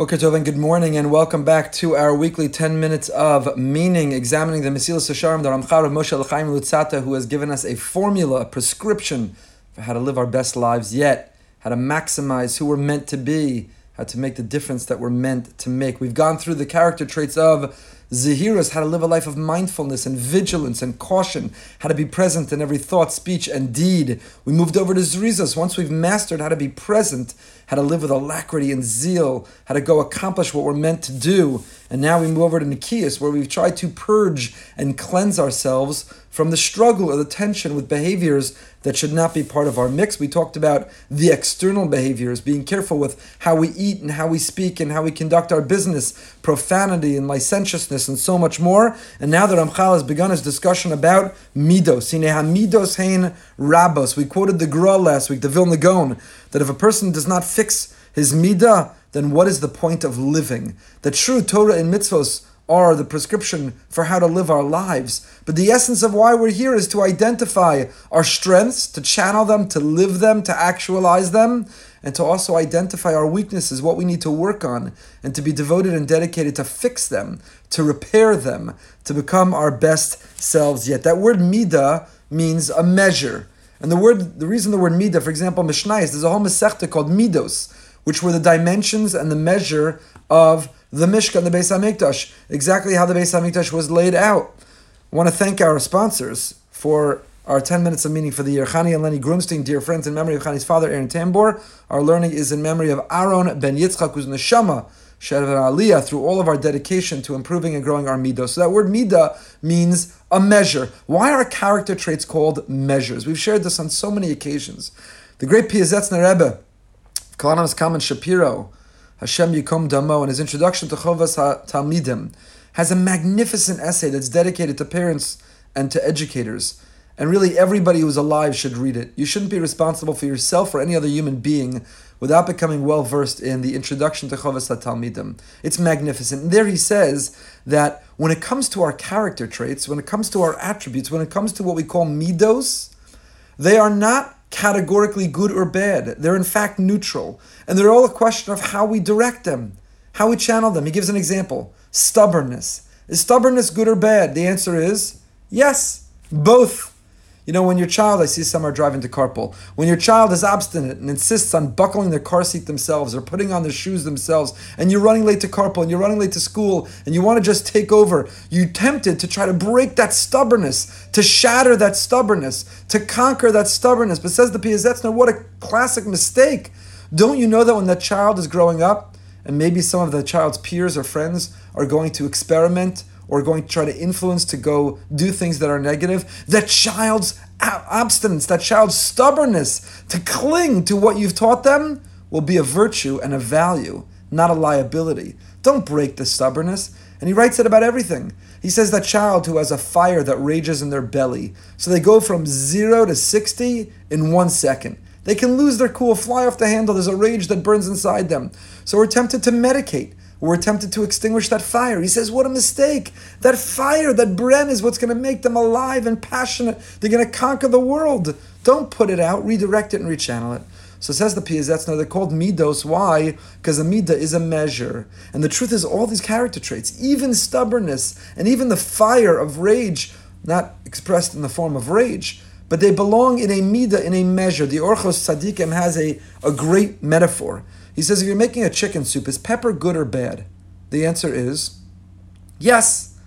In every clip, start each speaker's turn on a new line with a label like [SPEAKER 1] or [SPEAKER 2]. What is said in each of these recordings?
[SPEAKER 1] Boker Tov and good morning and welcome back to our weekly 10 minutes of meaning, examining the Mesilas Yesharim, the Ramchal of Moshe Chaim Luzzatto, who has given us a formula, a prescription for how to live our best lives yet, how to maximize who we're meant to be, how to make the difference that we're meant to make. We've gone through the character traits of Zahiras, how to live a life of mindfulness and vigilance and caution, how to be present in every thought, speech, and deed. We moved over to Zrizas. Once we've mastered how to be present, how to live with alacrity and zeal, how to go accomplish what we're meant to do. And now we move over to Nikias, where we've tried to purge and cleanse ourselves from the struggle or the tension with behaviors that should not be part of our mix. We talked about the external behaviors, being careful with how we eat and how we speak and how we conduct our business, profanity and licentiousness and so much more. And now that Ramchal has begun his discussion about midos, midos hein rabos. We quoted the Gra last week, the Vilna Gaon, that if a person does not fix his midah, then what is the point of living? The true Torah and mitzvos are the prescription for how to live our lives. But the essence of why we're here is to identify our strengths, to channel them, to live them, to actualize them, and to also identify our weaknesses, what we need to work on, and to be devoted and dedicated to fix them, to repair them, to become our best selves yet. That word midah means a measure. And the word, the reason the word midah, for example, Mishnayos, there's a whole Masechta called midos, which were the dimensions and the measure of the Mishkan, the Beis Hamikdash, exactly how the Beis Hamikdash was laid out. I want to thank our sponsors for our 10 minutes of meaning for the year. Chani and Lenny Grunstein, dear friends, in memory of Chani's father, Aaron Tambor. Our learning is in memory of Aaron ben Yitzchak, who's Neshama, Shervan Aliyah, through all of our dedication to improving and growing our midah. So that word midah means a measure. Why are character traits called measures? We've shared this on so many occasions. The great Piazetzner Rebbe, Kalonymus Kalman Shapiro, Hashem Yikom Damo, in his introduction to Chovas Talmidim, has a magnificent essay that's dedicated to parents and to educators. And really, everybody who's alive should read it. You shouldn't be responsible for yourself or any other human being without becoming well versed in the introduction to Chovas Talmidim. It's magnificent. And there he says that when it comes to our character traits, when it comes to our attributes, when it comes to what we call midos, they are not categorically good or bad. They're in fact neutral. And they're all a question of how we direct them, how we channel them. He gives an example stubbornness. Is stubbornness good or bad? The answer is yes, both. You know, when your child, I see some are driving to carpool, when your child is obstinate and insists on buckling their car seat themselves or putting on their shoes themselves, and you're running late to carpool and you're running late to school and you want to just take over, you're tempted to try to break that stubbornness, to shatter that stubbornness, to conquer that stubbornness. But says the Piazetzner, what a classic mistake. Don't you know that when that child is growing up, and maybe some of the child's peers or friends are going to experiment or going to try to influence to go do things that are negative, that child's obstinance, that child's stubbornness to cling to what you've taught them will be a virtue and a value, not a liability. Don't break the stubbornness. And he writes it about everything. He says that child who has a fire that rages in their belly. So they go from zero to 60 in one second. They can lose their cool, fly off the handle. There's a rage that burns inside them. So we're tempted to medicate were tempted to extinguish that fire. He says, What a mistake! That fire, that bren is what's going to make them alive and passionate. They're going to conquer the world. Don't put it out, redirect it and rechannel it. So says the Piazetzner, they're called midos. Why? Because a midah is a measure. And the truth is, all these character traits, even stubbornness, and even the fire of rage, not expressed in the form of rage, but they belong in a midah, in a measure. The Orchos Tzadikim has a, a great metaphor. He says, if you're making a chicken soup, is pepper good or bad? The answer is yes.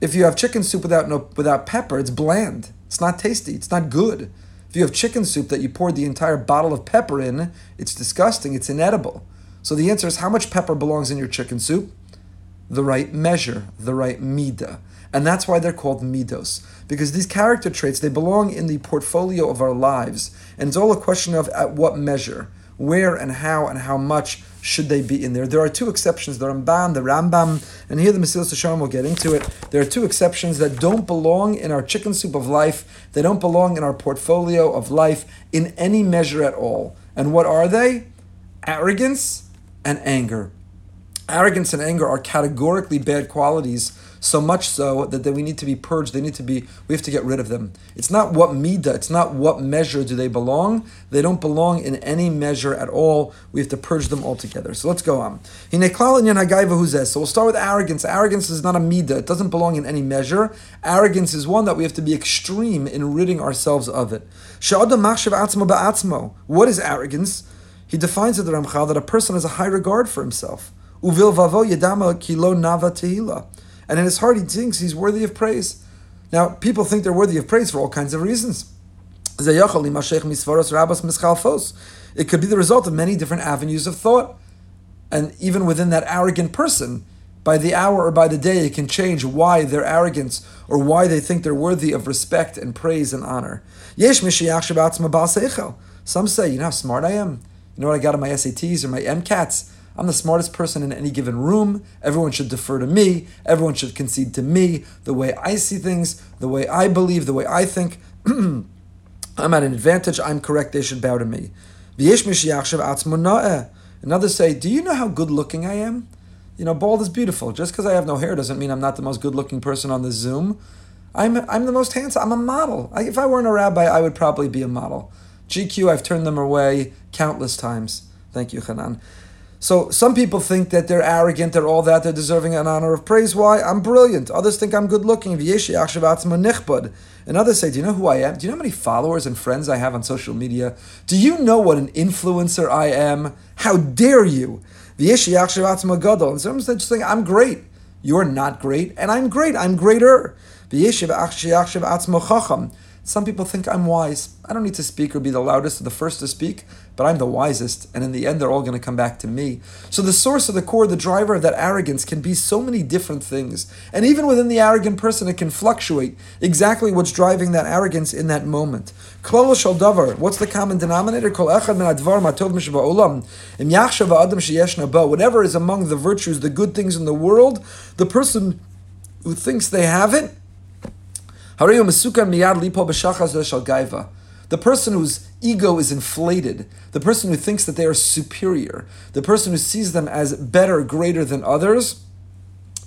[SPEAKER 1] If you have chicken soup without no without pepper, it's bland. It's not tasty. It's not good. If you have chicken soup that you poured the entire bottle of pepper in, it's disgusting. It's inedible. So the answer is how much pepper belongs in your chicken soup? The right measure, the right midah. And that's why they're called midos. Because these character traits, they belong in the portfolio of our lives. And it's all a question of at what measure where and how and how much should they be in there. There are two exceptions, the Ramban, the Rambam, and here the Mesilas Yesharim will get into it. There are two exceptions that don't belong in our chicken soup of life. They don't belong in our portfolio of life in any measure at all. And what are they? Arrogance and anger. Arrogance and anger are categorically bad qualities, so much so that we need to be purged. They need to be, we have to get rid of them. It's not what midah, it's not what measure do they belong. They don't belong in any measure at all. We have to purge them altogether. So let's go on. So we'll start with arrogance. Arrogance is not a midah, it doesn't belong in any measure. Arrogance is one that we have to be extreme in ridding ourselves of it. What is arrogance? He defines it, the Ramchal, that a person has a high regard for himself. Uvil vavo yedama kilo nava tehila. And in his heart, he thinks he's worthy of praise. Now, people think they're worthy of praise for all kinds of reasons. It could be the result of many different avenues of thought. And even within that arrogant person, by the hour or by the day, it can change why their arrogance or why they think they're worthy of respect and praise and honor. Some say, you know how smart I am? You know what I got on my SATs or my MCATs? I'm the smartest person in any given room. Everyone should defer to me. Everyone should concede to me. The way I see things, the way I believe, the way I think. I'm at an advantage. I'm correct. They should bow to me. And others say, Do you know how good looking I am? You know, bald is beautiful. Just because I have no hair doesn't mean I'm not the most good looking person on the Zoom. I'm, I'm the most handsome. I'm a model. I, if I weren't a rabbi, I would probably be a model. GQ, I've turned them away countless times. Thank you, Hanan. So some people think that they're arrogant, they're all that, they're deserving an honor of praise. Why? I'm brilliant. Others think I'm good looking. And others say, Do you know who I am? Do you know how many followers and friends I have on social media? Do you know what an influencer I am? How dare you? And some think, I'm great. You're not great, and I'm great. I'm greater. Some people think I'm wise. I don't need to speak or be the loudest or the first to speak, but I'm the wisest, and in the end, they're all going to come back to me. So, the source of the core, the driver of that arrogance, can be so many different things. And even within the arrogant person, it can fluctuate exactly what's driving that arrogance in that moment. What's the common denominator? Whatever is among the virtues, the good things in the world, the person who thinks they have it, the person whose ego is inflated, the person who thinks that they are superior, the person who sees them as better, greater than others,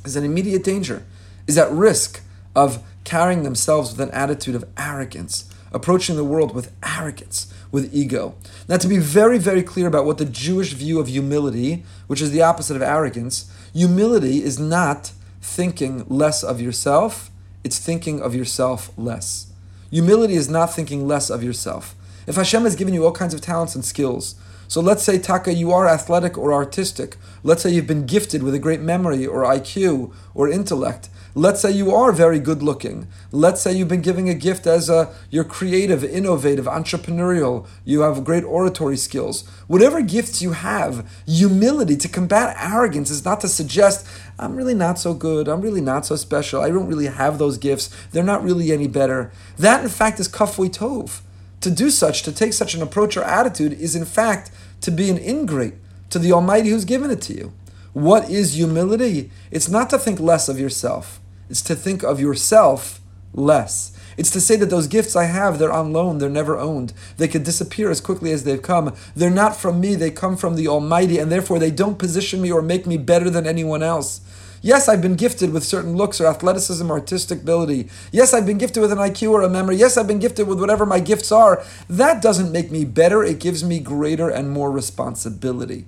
[SPEAKER 1] is in immediate danger, is at risk of carrying themselves with an attitude of arrogance, approaching the world with arrogance, with ego. Now, to be very, very clear about what the Jewish view of humility, which is the opposite of arrogance, humility is not thinking less of yourself it's thinking of yourself less. Humility is not thinking less of yourself. If Hashem has given you all kinds of talents and skills, so let's say, Taka, you are athletic or artistic. Let's say you've been gifted with a great memory or IQ or intellect. Let's say you are very good looking. Let's say you've been giving a gift as a you're creative, innovative, entrepreneurial. You have great oratory skills. Whatever gifts you have, humility to combat arrogance is not to suggest I'm really not so good. I'm really not so special. I don't really have those gifts. They're not really any better. That in fact is kafui tov. To do such, to take such an approach or attitude, is in fact to be an ingrate to the Almighty who's given it to you. What is humility? It's not to think less of yourself. It's to think of yourself less. It's to say that those gifts I have, they're on loan, they're never owned. They could disappear as quickly as they've come. They're not from me, they come from the Almighty, and therefore they don't position me or make me better than anyone else. Yes, I've been gifted with certain looks or athleticism or artistic ability. Yes, I've been gifted with an IQ or a memory. Yes, I've been gifted with whatever my gifts are. That doesn't make me better, it gives me greater and more responsibility.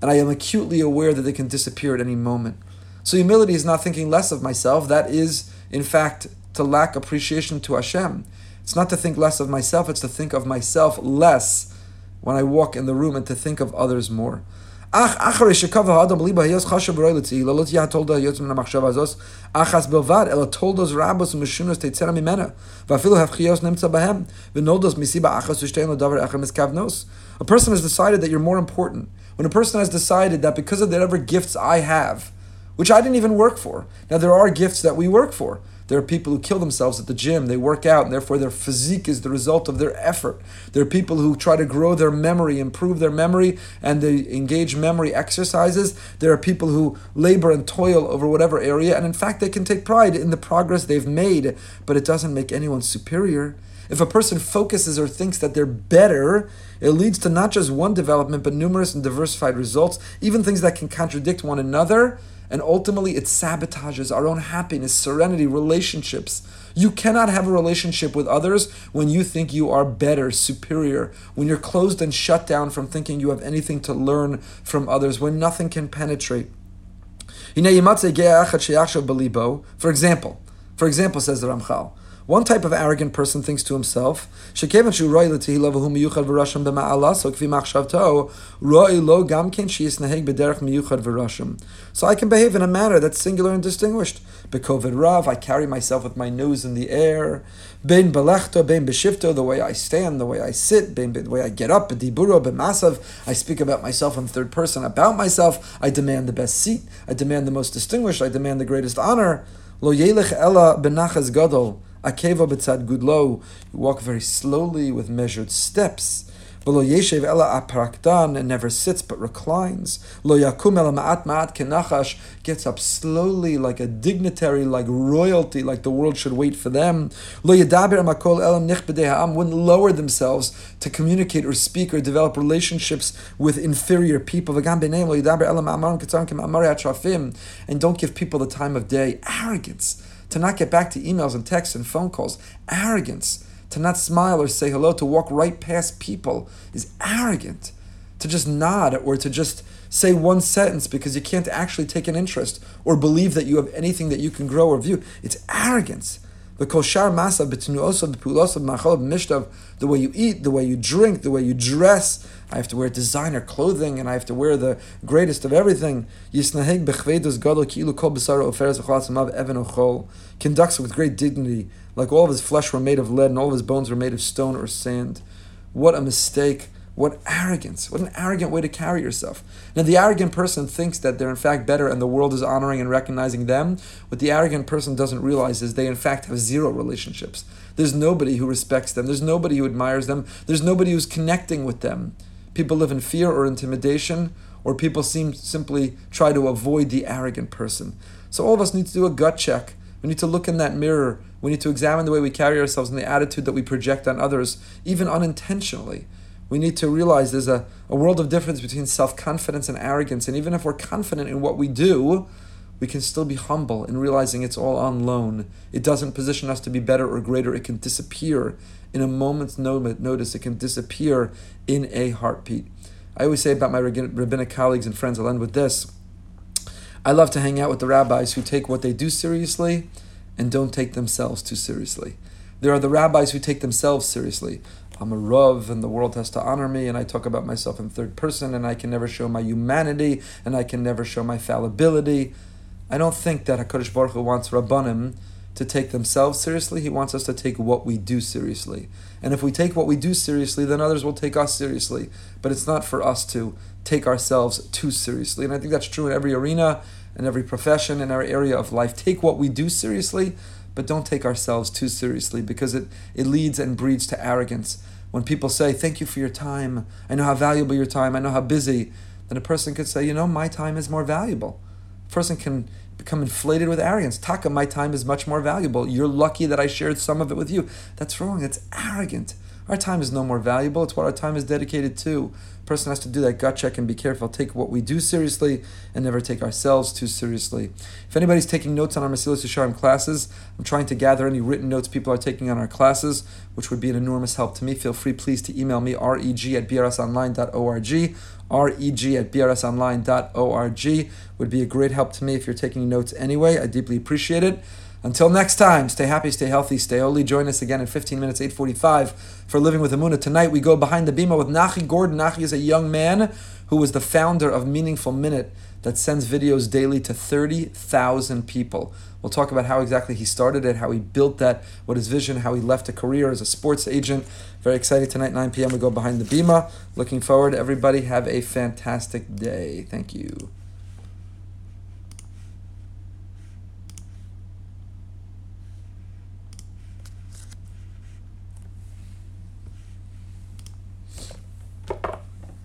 [SPEAKER 1] And I am acutely aware that they can disappear at any moment. So humility is not thinking less of myself. That is, in fact, to lack appreciation to Hashem. It's not to think less of myself, it's to think of myself less when I walk in the room and to think of others more. אחרי שקו האדם ליבה היוס חשב ברוי לצי, לא תהיה תולדה יוצא מן המחשבה הזאת, אחס בלבד, אלא תולדות רבוס ומשונוס תצא ממנה, ואפילו הפחיוס נמצא בהם, ונולדות מסיבה אחס ושתיהן לדבר אחר מסכוונוס. A person has decided that you're more important. When a person has decided that because of whatever gifts I have, which I didn't even work for. Now, there are gifts that we work for. There are people who kill themselves at the gym, they work out, and therefore their physique is the result of their effort. There are people who try to grow their memory, improve their memory, and they engage memory exercises. There are people who labor and toil over whatever area, and in fact, they can take pride in the progress they've made, but it doesn't make anyone superior. If a person focuses or thinks that they're better, it leads to not just one development, but numerous and diversified results, even things that can contradict one another. And ultimately, it sabotages our own happiness, serenity, relationships. You cannot have a relationship with others when you think you are better, superior, when you're closed and shut down from thinking you have anything to learn from others, when nothing can penetrate. For example, for example, says the Ramchal, one type of arrogant person thinks to himself, so I can behave in a manner that's singular and distinguished. Bekovid Rav, I carry myself with my nose in the air. Ben belechto, ben beshifto, the way I stand, the way I sit, ben the way I get up, bediburo, bemasav, I speak about myself in third person, about myself, I demand the best seat, I demand the most distinguished, I demand the greatest honor. Lo yelech ella benachas gadol. Akeva b'tzad gudlo. You walk very slowly with measured steps. Lo yeshev ela aprakdan and never sits but reclines. Lo yakum ela ma'at ma'at kenachash gets up slowly like a dignitary, like royalty, like the world should wait for them. Lo yadaber makol elam nichbedei ha'am wouldn't lower themselves to communicate or speak or develop relationships with inferior people. And don't give people the time of day. Arrogance to not get back to emails and texts and phone calls, arrogance, to not smile or say hello, to walk right past people is arrogant. To just nod or to just say one sentence because you can't actually take an interest or believe that you have anything that you can grow or view. It's arrogance. The koshar masa mishtav, the way you eat, the way you drink, the way you dress. I have to wear designer clothing and I have to wear the greatest of everything. Conducts with great dignity, like all of his flesh were made of lead and all of his bones were made of stone or sand. What a mistake. What arrogance. What an arrogant way to carry yourself. Now, the arrogant person thinks that they're in fact better and the world is honoring and recognizing them. What the arrogant person doesn't realize is they in fact have zero relationships. There's nobody who respects them. There's nobody who admires them. There's nobody who's connecting with them. People live in fear or intimidation, or people seem simply try to avoid the arrogant person. So all of us need to do a gut check. We need to look in that mirror. We need to examine the way we carry ourselves and the attitude that we project on others, even unintentionally we need to realize there's a, a world of difference between self confidence and arrogance. And even if we're confident in what we do, we can still be humble in realizing it's all on loan. It doesn't position us to be better or greater. It can disappear in a moment's notice. It can disappear in a heartbeat. I always say about my rabbinic colleagues and friends, I'll end with this. I love to hang out with the rabbis who take what they do seriously and don't take themselves too seriously. There are the rabbis who take themselves seriously. I'm a Rav and the world has to honor me, and I talk about myself in third person, and I can never show my humanity, and I can never show my fallibility. I don't think that HaKadosh Baruch Hu wants Rabbanim to take themselves seriously. He wants us to take what we do seriously. And if we take what we do seriously, then others will take us seriously. But it's not for us to take ourselves too seriously. And I think that's true in every arena, in every profession, in every area of life. Take what we do seriously, but don't take ourselves too seriously because it, it leads and breeds to arrogance. When people say, Thank you for your time, I know how valuable your time, I know how busy, then a person could say, You know, my time is more valuable. A person can become inflated with arrogance. Taka, my time is much more valuable. You're lucky that I shared some of it with you. That's wrong. That's arrogant. Our time is no more valuable. It's what our time is dedicated to person has to do that gut check and be careful. Take what we do seriously and never take ourselves too seriously. If anybody's taking notes on our Mesilas Yesharim classes, I'm trying to gather any written notes people are taking on our classes, which would be an enormous help to me. Feel free, please, to email me, reg at brsonline.org. reg at brsonline.org would be a great help to me if you're taking notes anyway. I deeply appreciate it. Until next time, stay happy, stay healthy, stay holy. Join us again in 15 minutes, 845 for Living with Amuna. Tonight we go behind the bima with Nachi Gordon. Nachi is a young man who was the founder of Meaningful Minute that sends videos daily to 30,000 people. We'll talk about how exactly he started it, how he built that, what his vision, how he left a career as a sports agent. Very excited tonight, 9 p.m. We go behind the bima. Looking forward. Everybody have a fantastic day. Thank you.